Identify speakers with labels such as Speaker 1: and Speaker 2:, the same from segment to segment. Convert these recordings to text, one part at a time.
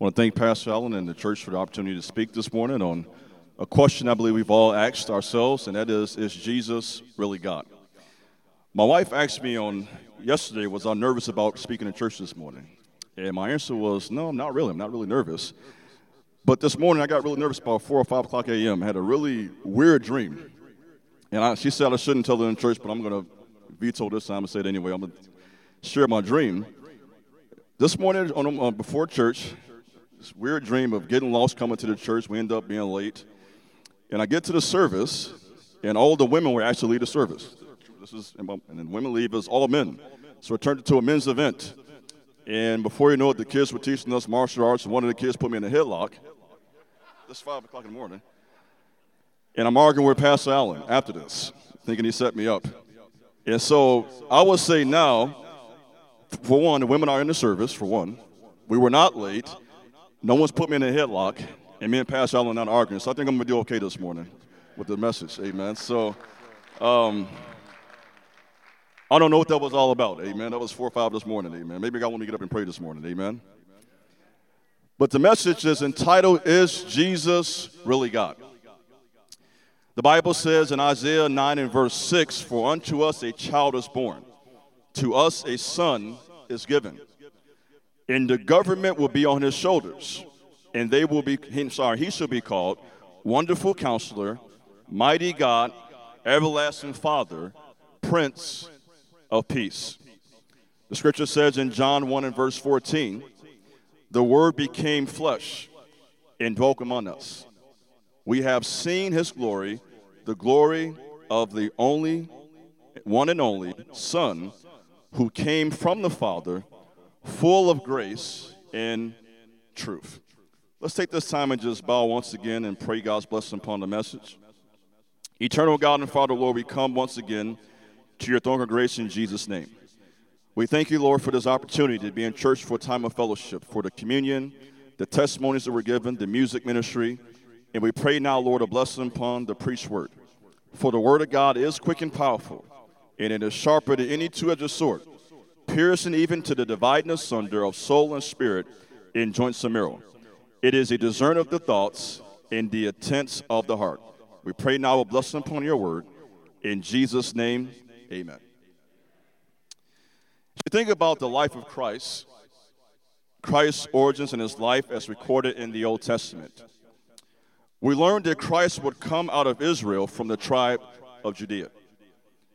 Speaker 1: I want to thank Pastor Allen and the church for the opportunity to speak this morning on a question I believe we've all asked ourselves, and that is Is Jesus really God? My wife asked me on yesterday, Was I nervous about speaking in church this morning? And my answer was, No, I'm not really. I'm not really nervous. But this morning I got really nervous about 4 or 5 o'clock a.m. I had a really weird dream. And I, she said I shouldn't tell it in church, but I'm going to veto this time and say it anyway. I'm going to share my dream. This morning, on, uh, before church, this weird dream of getting lost coming to the church. We end up being late. And I get to the service, and all the women were actually the service. This is, and then women leave us all men. So it turned into a men's event. And before you know it, the kids were teaching us martial arts, one of the kids put me in a headlock. This 5 o'clock in the morning. And I'm arguing with Pastor Allen after this, thinking he set me up. And so I would say now, for one, the women are in the service, for one. We were not late. No one's put me in a headlock. And me and Pastor Allen are not arguing. So I think I'm going to do okay this morning with the message. Amen. So um, I don't know what that was all about. Amen. That was 4 or 5 this morning. Amen. Maybe God want me to get up and pray this morning. Amen. But the message is entitled, Is Jesus Really God? The Bible says in Isaiah 9 and verse 6 For unto us a child is born, to us a son is given, and the government will be on his shoulders, and they will be, sorry, he shall be called Wonderful Counselor, Mighty God, Everlasting Father, Prince of Peace. The scripture says in John 1 and verse 14, The Word became flesh and dwelt among us we have seen his glory, the glory of the only, one and only Son who came from the Father, full of grace and truth. Let's take this time and just bow once again and pray God's blessing upon the message. Eternal God and Father, Lord, we come once again to your throne of grace in Jesus' name. We thank you, Lord, for this opportunity to be in church for a time of fellowship, for the communion, the testimonies that were given, the music ministry, and we pray now, Lord, a blessing upon the preached word. For the word of God is quick and powerful, and it is sharper than any two edged sword, piercing even to the dividing asunder of soul and spirit in joints and marrow. It is a discerner of the thoughts and the intents of the heart. We pray now a blessing upon your word. In Jesus' name, amen. If you think about the life of Christ, Christ's origins and his life as recorded in the Old Testament, we learned that Christ would come out of Israel from the tribe of Judea.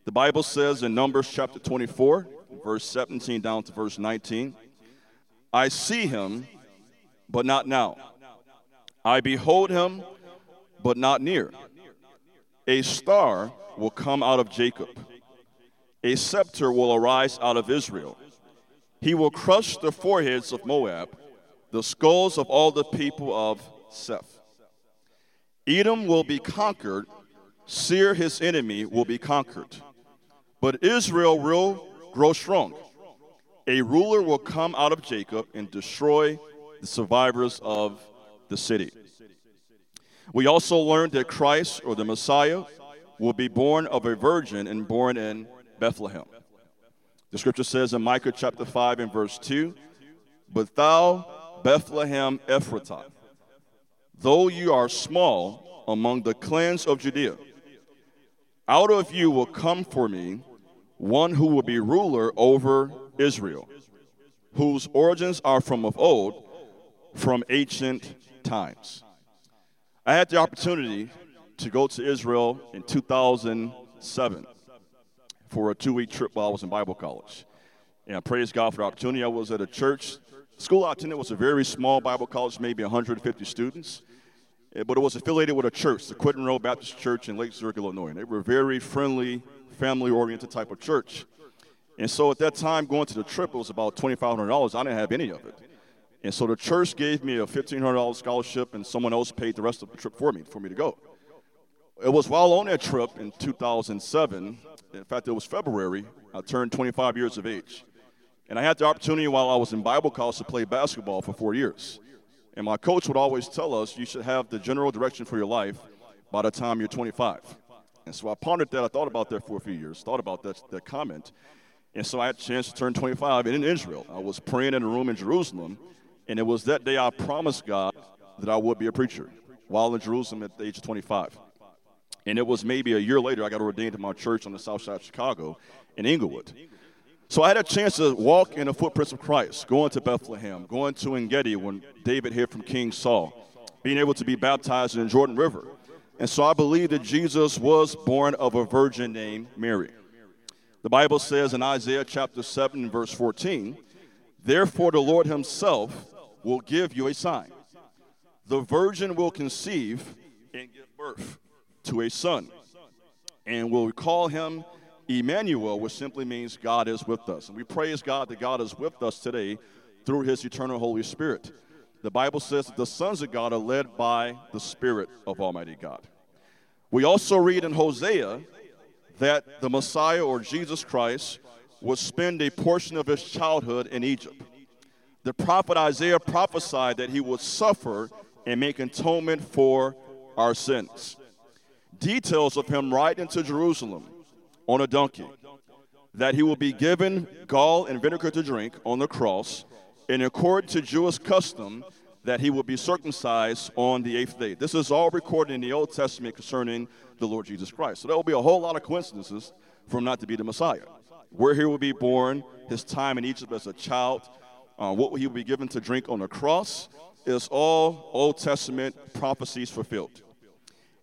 Speaker 1: The Bible says in Numbers chapter 24, verse 17 down to verse 19, I see him, but not now. I behold him, but not near. A star will come out of Jacob, a scepter will arise out of Israel. He will crush the foreheads of Moab, the skulls of all the people of Sheth. Edom will be conquered, Seir, his enemy, will be conquered. But Israel will grow strong. A ruler will come out of Jacob and destroy the survivors of the city. We also learned that Christ, or the Messiah, will be born of a virgin and born in Bethlehem. The scripture says in Micah chapter 5 and verse 2 But thou, Bethlehem Ephratah, though you are small among the clans of Judea, out of you will come for me one who will be ruler over Israel, whose origins are from of old, from ancient times. I had the opportunity to go to Israel in 2007 for a two week trip while I was in Bible college. And I praise God for the opportunity. I was at a church. School I attended was a very small Bible college, maybe 150 students. Eh, but it was affiliated with a church, the Quentin Road Baptist Church in Lake Zurich, Illinois. And they were a very friendly, family oriented type of church. And so at that time, going to the trip, was about $2,500. I didn't have any of it. And so the church gave me a $1,500 scholarship, and someone else paid the rest of the trip for me, for me to go. It was while on that trip in 2007, in fact, it was February, I turned 25 years of age. And I had the opportunity while I was in Bible college to play basketball for four years. And my coach would always tell us you should have the general direction for your life by the time you're 25. And so I pondered that. I thought about that for a few years, thought about that, that comment. And so I had a chance to turn 25 in Israel. I was praying in a room in Jerusalem, And it was that day I promised God that I would be a preacher while in Jerusalem at the age of 25. And it was maybe a year later I got ordained to my church on the south side of Chicago in Englewood. So I had a chance to walk in the footprints of Christ, going to Bethlehem, going to Engedi when David heard from King Saul, being able to be baptized in the Jordan River. And so I believe that Jesus was born of a virgin named Mary. The Bible says in Isaiah chapter 7, verse 14, Therefore the Lord himself will give you a sign. The virgin will conceive and give birth to a son, and will call him Emmanuel, which simply means God is with us. And we praise God that God is with us today through his eternal Holy Spirit. The Bible says that the sons of God are led by the Spirit of Almighty God. We also read in Hosea that the Messiah or Jesus Christ would spend a portion of his childhood in Egypt. The prophet Isaiah prophesied that he would suffer and make atonement for our sins. Details of him riding into Jerusalem on a donkey, that he will be given gall and vinegar to drink on the cross, and according to Jewish custom, that he will be circumcised on the eighth day. This is all recorded in the Old Testament concerning the Lord Jesus Christ. So there will be a whole lot of coincidences for him not to be the Messiah. Where he will be born, his time in Egypt as a child, uh, what he will be given to drink on the cross, is all Old Testament prophecies fulfilled.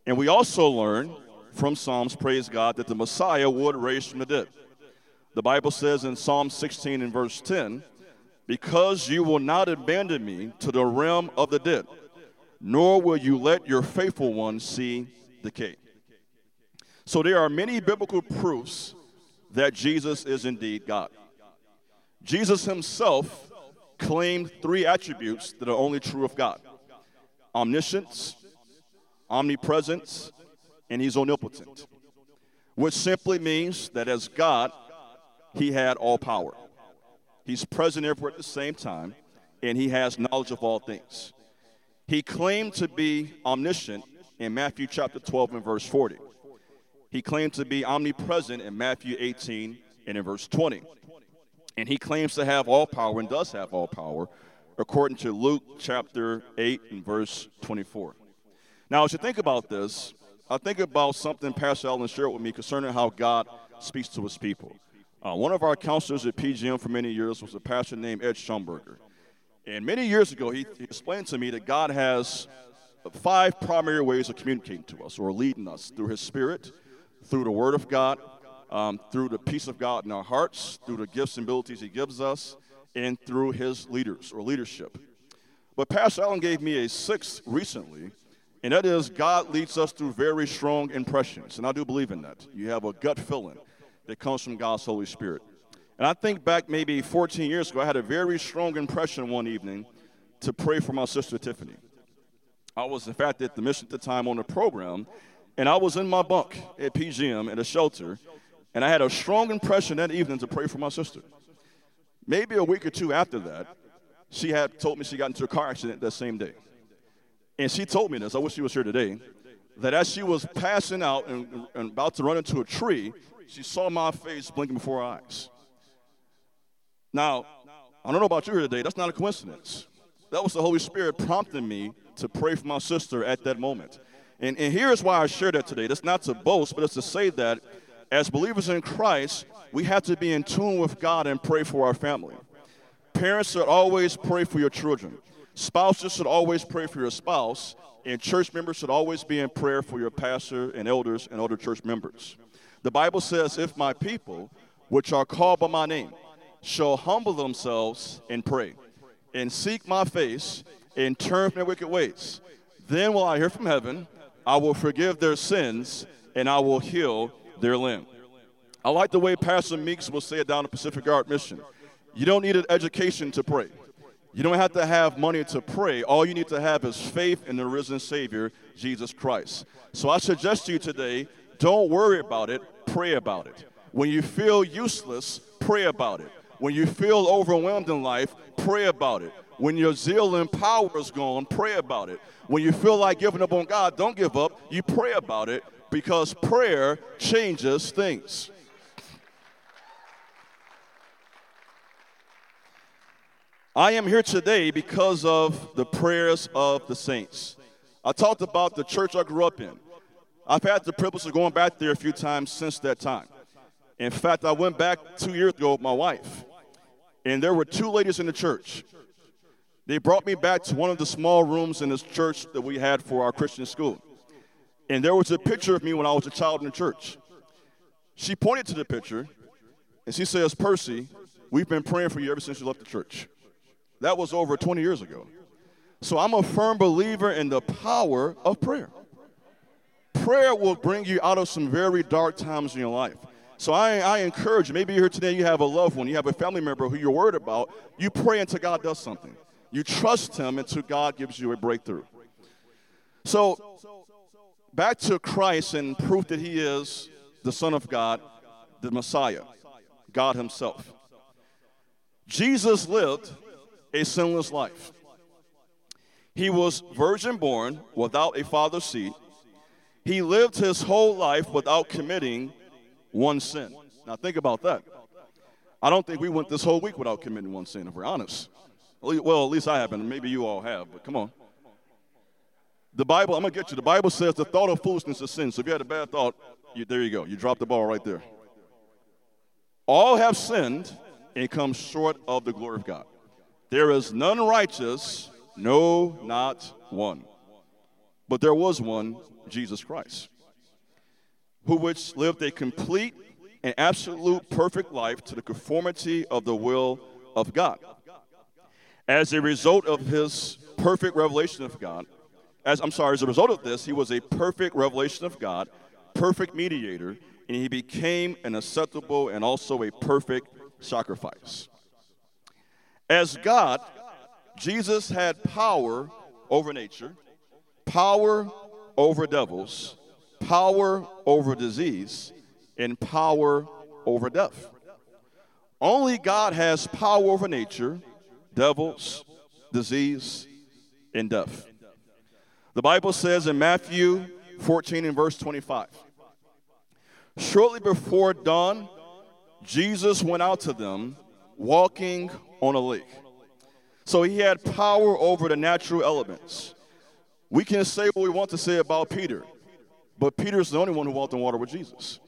Speaker 1: And we also learn from Psalms, praise God, that the Messiah would raise from the dead. The Bible says in Psalm 16 and verse 10, because you will not abandon me to the realm of the dead, nor will you let your faithful one see decay. So there are many biblical proofs that Jesus is indeed God. Jesus himself claimed three attributes that are only true of God omniscience, omnipresence, and he's omnipotent, which simply means that as God, he had all power. He's present everywhere at the same time, and he has knowledge of all things. He claimed to be omniscient in Matthew chapter 12 and verse 40. He claimed to be omnipresent in Matthew 18 and in verse 20. And he claims to have all power and does have all power, according to Luke chapter 8 and verse 24. Now, as you think about this, I think about something Pastor Allen shared with me concerning how God speaks to his people. Uh, one of our counselors at PGM for many years was a pastor named Ed Schumberger. And many years ago, he, he explained to me that God has five primary ways of communicating to us or leading us through his spirit, through the word of God, um, through the peace of God in our hearts, through the gifts and abilities he gives us, and through his leaders or leadership. But Pastor Allen gave me a sixth recently, and that is God leads us through very strong impressions. And I do believe in that. You have a gut feeling that comes from God's Holy Spirit. And I think back maybe 14 years ago, I had a very strong impression one evening to pray for my sister Tiffany. I was, in fact, at the mission at the time on the program, and I was in my bunk at PGM at a shelter, and I had a strong impression that evening to pray for my sister. Maybe a week or two after that, she had told me she got into a car accident that same day. And she told me this, I wish she was here today, that as she was passing out and, and about to run into a tree, she saw my face blinking before her eyes. Now, I don't know about you here today, that's not a coincidence. That was the Holy Spirit prompting me to pray for my sister at that moment. And, and here's why I share that today. That's not to boast, but it's to say that as believers in Christ, we have to be in tune with God and pray for our family. Parents should always pray for your children. Spouses should always pray for your spouse. And church members should always be in prayer for your pastor and elders and other church members. The Bible says, If my people, which are called by my name, shall humble themselves and pray, and seek my face, and turn from their wicked ways, then will I hear from heaven, I will forgive their sins, and I will heal their land. I like the way Pastor Meeks will say it down at Pacific Garden Mission. You don't need an education to pray. You don't have to have money to pray. All you need to have is faith in the risen Savior, Jesus Christ. So I suggest to you today don't worry about it, pray about it. When you feel useless, pray about it. When you feel overwhelmed in life, pray about it. When your zeal and power is gone, pray about it. When you feel like giving up on God, don't give up. You pray about it because prayer changes things. I am here today because of the prayers of the saints. I talked about the church I grew up in. I've had the privilege of going back there a few times since that time. In fact, I went back two years ago with my wife, and there were two ladies in the church. They brought me back to one of the small rooms in this church that we had for our Christian school. And there was a picture of me when I was a child in the church. She pointed to the picture, and she says, Percy, we've been praying for you ever since you left the church. That was over 20 years ago. So I'm a firm believer in the power of prayer. Prayer will bring you out of some very dark times in your life. So I, I encourage you, maybe you're here today, you have a loved one, you have a family member who you're worried about, you pray until God does something. You trust Him until God gives you a breakthrough. So, back to Christ and proof that He is the Son of God, the Messiah, God Himself. Jesus lived a sinless life. He was virgin born without a father's seed. He lived his whole life without committing one sin. Now, think about that. I don't think we went this whole week without committing one sin, if we're honest. Well, at least I haven't. Maybe you all have, but come on. The Bible, I'm going to get you. The Bible says the thought of foolishness is sin. So if you had a bad thought, you, there you go. You dropped the ball right there. All have sinned and come short of the glory of God. There is none righteous, no, not one. But there was one, Jesus Christ, who which lived a complete and absolute perfect life to the conformity of the will of God. As a result of his perfect revelation of God, as I'm sorry, as a result of this, he was a perfect revelation of God, perfect mediator, and he became an acceptable and also a perfect sacrifice. As God, Jesus had power over nature, power over devils, power over disease, and power over death. Only God has power over nature, devils, disease, and death. The Bible says in Matthew 14 and verse 25 Shortly before dawn, Jesus went out to them walking on a lake. So he had power over the natural elements. We can say what we want to say about Peter, but Peter's the only one who walked on water with Jesus.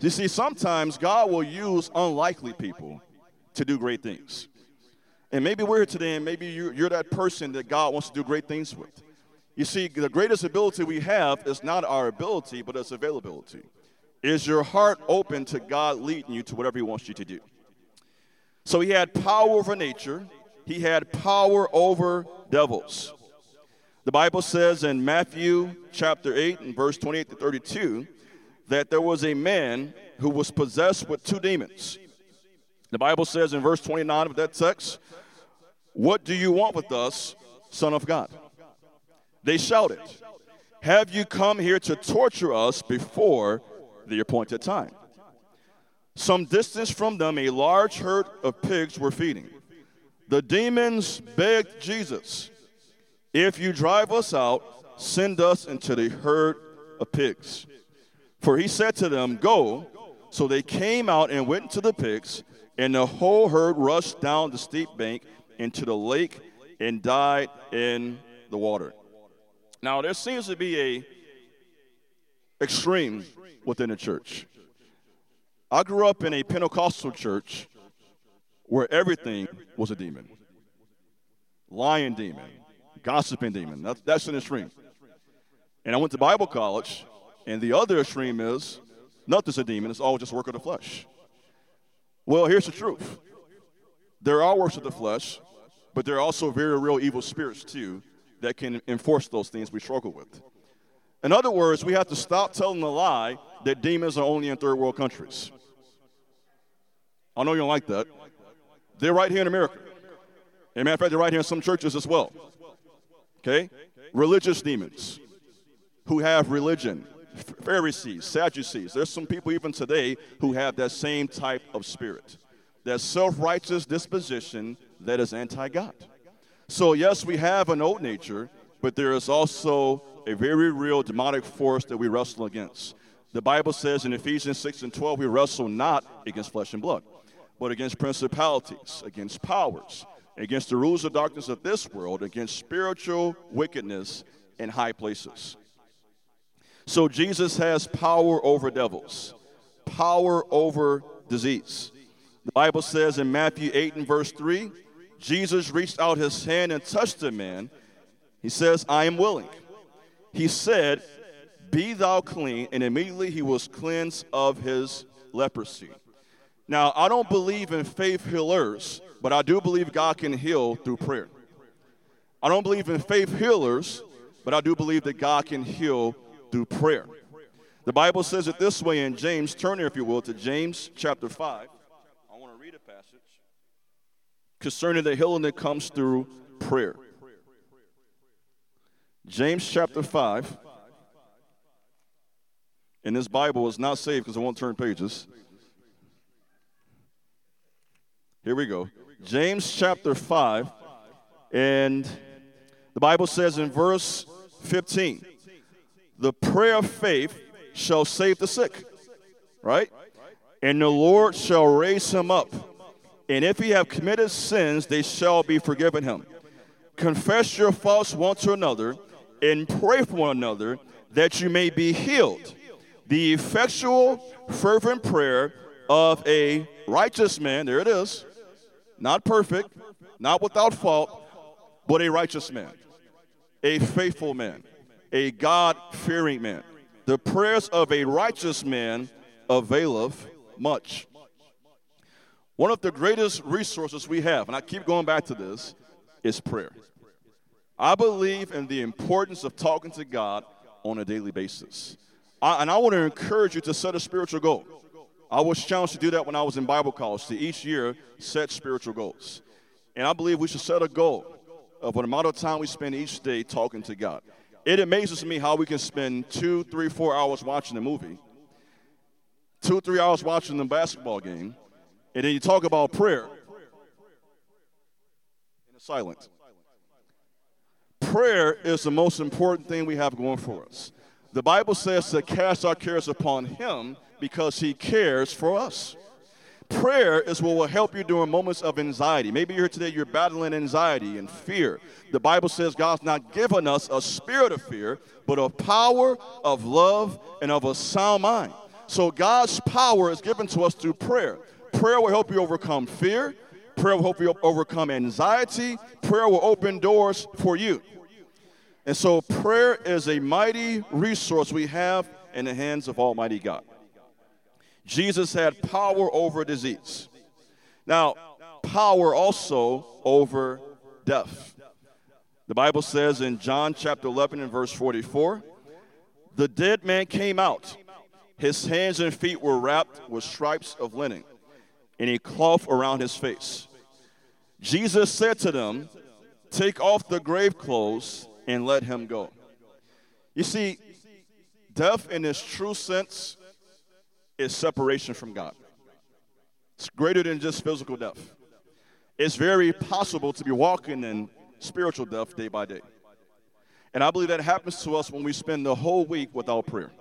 Speaker 1: You see, sometimes God will use unlikely people to do great things. And maybe we're here today, and maybe you're, you're that person that God wants to do great things with. You see, the greatest ability we have is not our ability, but it's availability. Is your heart open to God leading you to whatever He wants you to do? So he had power over nature, he had power over devils. The Bible says in Matthew chapter 8 and verse 28 to 32 that there was a man who was possessed with two demons. The Bible says in verse 29 of that text, What do you want with us, Son of God? They shouted, Have you come here to torture us before the appointed time? Some distance from them, a large herd of pigs were feeding. The demons begged Jesus, If you drive us out, send us into the herd of pigs. For he said to them, Go. So they came out and went into the pigs, and the whole herd rushed down the steep bank into the lake and died in the water. Now there seems to be a extreme within the church. I grew up in a Pentecostal church where everything was a demon lying demon, gossiping demon. That's, that's an extreme. And I went to Bible college, and the other extreme is nothing's a demon, it's all just work of the flesh. Well, here's the truth there are works of the flesh, but there are also very real evil spirits too that can enforce those things we struggle with. In other words, we have to stop telling the lie that demons are only in third world countries. I know you don't like that. They're right here in America. As a matter of fact, they're right here in some churches as well. Okay? Religious demons who have religion, Pharisees, Sadducees. There's some people even today who have that same type of spirit, that self righteous disposition that is anti God. So, yes, we have an old nature, but there is also a very real demonic force that we wrestle against. The Bible says in Ephesians 6 and 12, we wrestle not against flesh and blood but against principalities, against powers, against the rules of darkness of this world, against spiritual wickedness in high places. So Jesus has power over devils, power over disease. The Bible says in Matthew 8 and verse 3, Jesus reached out his hand and touched the man. He says, I am willing. He said, Be thou clean. And immediately he was cleansed of his leprosy. Now, I don't believe in faith healers, but I do believe God can heal through prayer. I don't believe in faith healers, but I do believe that God can heal through prayer. The Bible says it this way in James. Turn there, if you will, to James chapter 5. I want to read a passage concerning the healing that comes through prayer. James chapter 5. And this Bible is not saved because it won't turn pages. Here we go. James chapter 5. And the Bible says in verse 15, the prayer of faith shall save the sick, right? And the Lord shall raise him up. And if he have committed sins, they shall be forgiven him. Confess your faults one to another and pray for one another that you may be healed. The effectual, fervent prayer of a righteous man, there it is, not perfect, not without fault, but a righteous man, a faithful man, a God fearing man. The prayers of a righteous man availeth much. One of the greatest resources we have, and I keep going back to this, is prayer. I believe in the importance of talking to God on a daily basis. I, and I want to encourage you to set a spiritual goal. I was challenged to do that when I was in Bible college, to each year set spiritual goals. And I believe we should set a goal of an amount of time we spend each day talking to God. It amazes me how we can spend two, three, four hours watching a movie, two, three hours watching the basketball game, and then you talk about prayer, and. Prayer is the most important thing we have going for us. The Bible says to cast our cares upon Him because He cares for us. Prayer is what will help you during moments of anxiety. Maybe you're here today, you're battling anxiety and fear. The Bible says God's not given us a spirit of fear, but of power, of love, and of a sound mind. So God's power is given to us through prayer. Prayer will help you overcome fear. Prayer will help you overcome anxiety. Prayer will open doors for you. And so prayer is a mighty resource we have in the hands of Almighty God. Jesus had power over disease. Now, power also over death. The Bible says in John chapter 11 and verse 44 the dead man came out. His hands and feet were wrapped with stripes of linen, and a cloth around his face. Jesus said to them, Take off the grave clothes and let him go. You see, death in its true sense is separation from God. It's greater than just physical death. It's very possible to be walking in spiritual death day by day. And I believe that happens to us when we spend the whole week without prayer.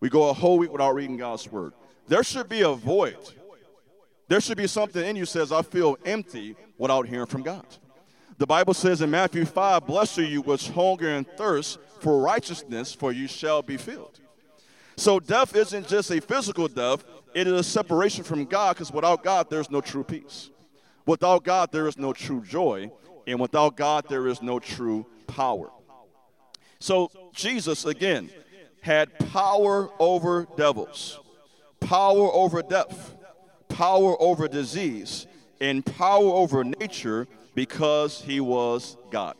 Speaker 1: We go a whole week without reading God's word. There should be a void. There should be something in you says, I feel empty without hearing from God. The Bible says in Matthew 5, Blessed are you which hunger and thirst for righteousness, for you shall be filled. So death isn't just a physical death, it is a separation from God because without God, there's no true peace. Without God, there is no true joy. And without God, there is no true power. So Jesus, again, had power over devils, power over death, power over disease, and power over nature because he was God.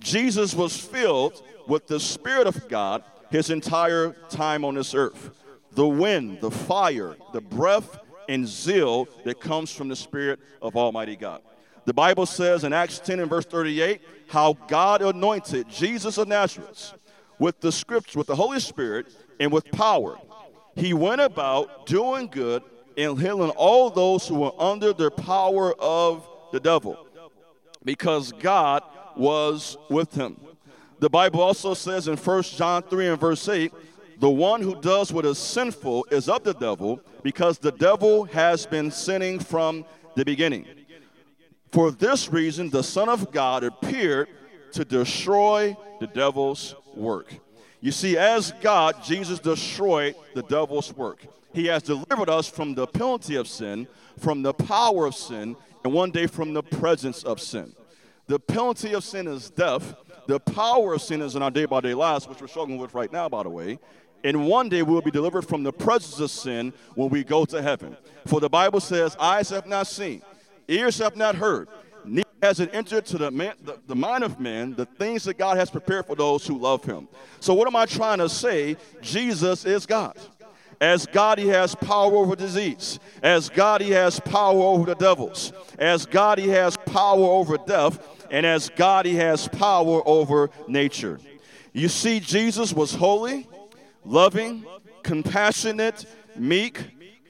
Speaker 1: Jesus was filled with the Spirit of God his entire time on this earth. The wind, the fire, the breath, and zeal that comes from the Spirit of Almighty God. The Bible says in Acts 10 and verse 38 how God anointed Jesus of Nazareth with the scripture, with the Holy Spirit, and with power. He went about doing good and healing all those who were under the power of the devil because God was with him. The Bible also says in 1 John 3 and verse 8, the one who does what is sinful is of the devil, because the devil has been sinning from the beginning. For this reason, the Son of God appeared to destroy the devil's work. You see, as God, Jesus destroyed the devil's work. He has delivered us from the penalty of sin, from the power of sin, and one day from the presence of sin. The penalty of sin is death. The power of sin is in our day by day lives, which we're struggling with right now, by the way. And one day we will be delivered from the presence of sin when we go to heaven. For the Bible says, Eyes have not seen, ears have not heard, neither has it entered to the, man, the, the mind of man the things that God has prepared for those who love him. So, what am I trying to say? Jesus is God. As God, He has power over disease. As God, He has power over the devils. As God, He has power over death. And as God, He has power over nature. You see, Jesus was holy, loving, compassionate, meek,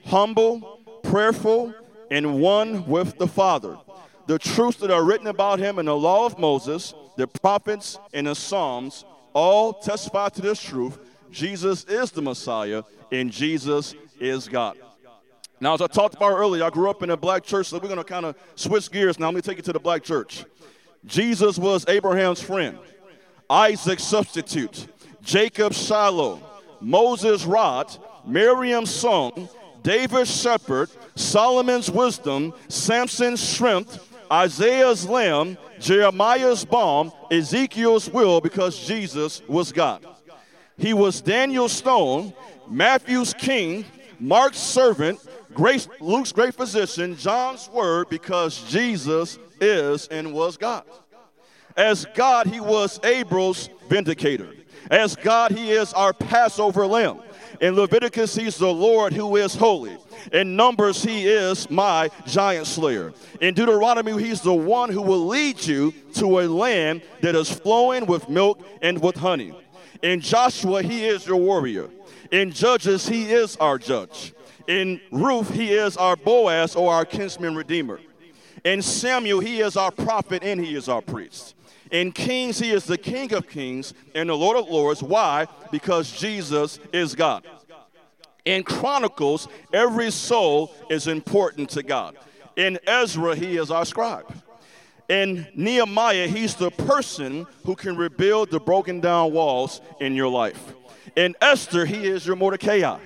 Speaker 1: humble, prayerful, and one with the Father. The truths that are written about him in the law of Moses, the prophets, and the Psalms all testify to this truth. Jesus is the Messiah, and Jesus is God. Now, as I talked about earlier, I grew up in a black church, so we're going to kind of switch gears now. Let me take you to the black church. Jesus was Abraham's friend, Isaac's substitute, Jacob's Shiloh, Moses' rod, Miriam's song, David's shepherd, Solomon's wisdom, Samson's strength, Isaiah's lamb, Jeremiah's balm, Ezekiel's will, because Jesus was God. He was Daniel's stone, Matthew's king, Mark's servant, Grace, Luke's great physician, John's word, because Jesus is and was God. As God, he was Abel's vindicator. As God, he is our Passover lamb. In Leviticus, he's the Lord who is holy. In Numbers, he is my giant slayer. In Deuteronomy, he's the one who will lead you to a land that is flowing with milk and with honey. In Joshua, he is your warrior. In Judges, he is our judge. In Ruth, he is our Boaz or our kinsman redeemer. In Samuel, he is our prophet and he is our priest. In Kings, he is the King of Kings and the Lord of Lords. Why? Because Jesus is God. In Chronicles, every soul is important to God. In Ezra, he is our scribe. In Nehemiah, he's the person who can rebuild the broken down walls in your life. In Esther, he is your Mordecai.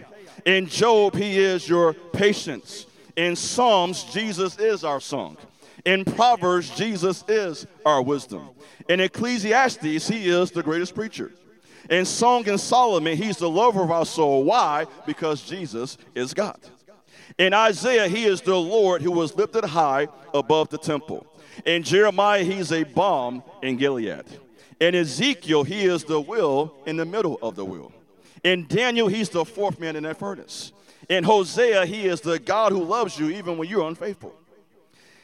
Speaker 1: In Job, he is your patience. In Psalms, Jesus is our song. In Proverbs, Jesus is our wisdom. In Ecclesiastes, he is the greatest preacher. In Song and Solomon, he's the lover of our soul. Why? Because Jesus is God. In Isaiah, he is the Lord who was lifted high above the temple. In Jeremiah, he's a balm in Gilead. In Ezekiel, he is the will in the middle of the will. In Daniel, he's the fourth man in that furnace. In Hosea, he is the God who loves you even when you're unfaithful.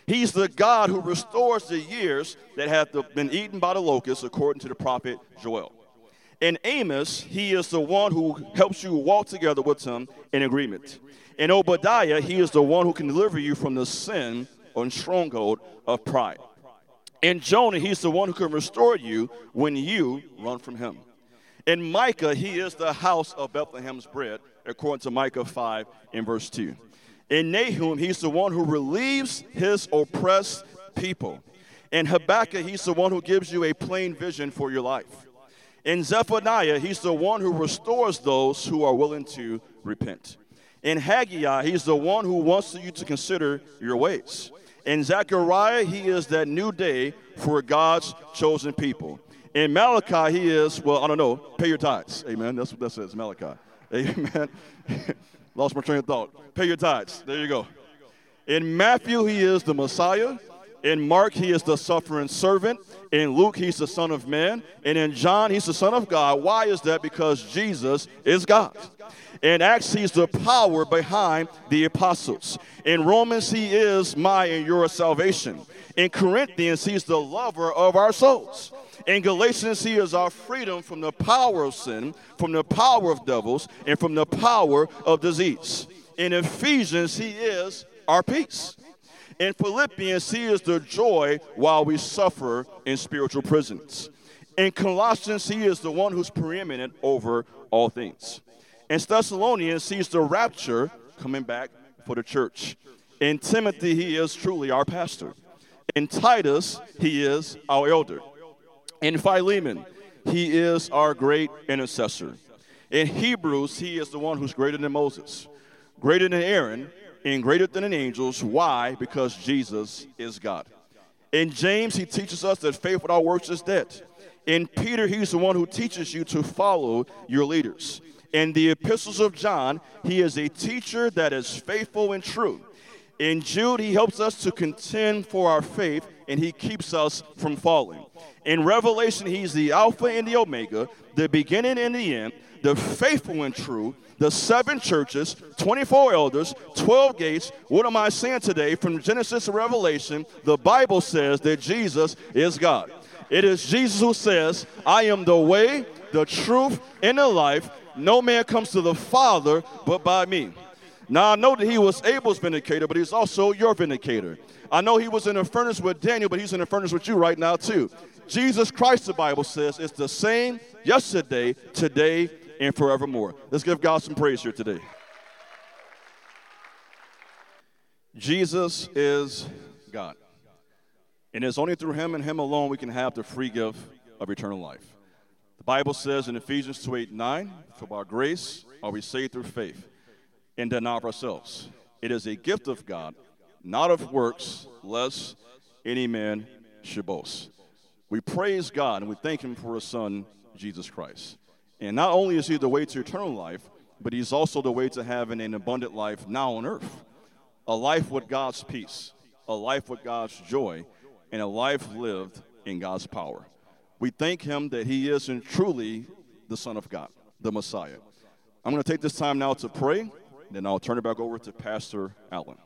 Speaker 1: He's the God who restores the years that have been eaten by the locusts, according to the prophet Joel. In Amos, he is the one who helps you walk together with him in agreement. In Obadiah, he is the one who can deliver you from the sin or stronghold of pride. In Jonah, he's the one who can restore you when you run from him. In Micah, he is the house of Bethlehem's bread, according to Micah 5 in verse 2. In Nahum, he's the one who relieves his oppressed people. In Habakkuk, he's the one who gives you a plain vision for your life. In Zephaniah, he's the one who restores those who are willing to repent. In Haggai, he's the one who wants you to consider your ways. In Zechariah, he is that new day for God's chosen people. In Malachi, he is, well, I don't know, pay your tithes. Amen. That's what that says, Malachi. Amen. Lost my train of thought. Pay your tithes. There you go. In Matthew, he is the Messiah. In Mark, he is the suffering servant. In Luke, he's the Son of Man. And in John, he's the Son of God. Why is that? Because Jesus is God. In Acts, he's the power behind the apostles. In Romans, he is my and your salvation. In Corinthians, he's the lover of our souls. In Galatians, he is our freedom from the power of sin, from the power of devils, and from the power of disease. In Ephesians, he is our peace. In Philippians, he is the joy while we suffer in spiritual prisons. In Colossians, he is the one who's preeminent over all things. In Thessalonians, sees the rapture coming back for the church. In Timothy, he is truly our pastor. In Titus, he is our elder. In Philemon, he is our great intercessor. In Hebrews, he is the one who's greater than Moses, greater than Aaron, and greater than the angels. Why? Because Jesus is God. In James, he teaches us that faith without works is dead. In Peter, he's the one who teaches you to follow your leaders. In the epistles of John, he is a teacher that is faithful and true. In Jude, he helps us to contend for our faith and he keeps us from falling. In Revelation, he's the Alpha and the Omega, the beginning and the end, the faithful and true, the seven churches, 24 elders, 12 gates. What am I saying today? From Genesis to Revelation, the Bible says that Jesus is God. It is Jesus who says, I am the way, the truth, and the life. No man comes to the Father but by me. Now, I know that he was Abel's vindicator, but he's also your vindicator. I know he was in a furnace with Daniel, but he's in a furnace with you right now, too. Jesus Christ, the Bible says, is the same yesterday, today, and forevermore. Let's give God some praise here today. Jesus is God. And it's only through him and him alone we can have the free gift of eternal life. The Bible says in Ephesians 2 8 9, For by grace are we saved through faith, and that not of ourselves. It is a gift of God, not of works, lest any man should boast. We praise God and we thank Him for His Son, Jesus Christ. And not only is he the way to eternal life, but he's also the way to having an abundant life now on earth. A life with God's peace, a life with God's joy, and a life lived in God's power. We thank him that he is and truly the Son of God, the Messiah. I'm going to take this time now to pray, then I'll turn it back over to Pastor Allen.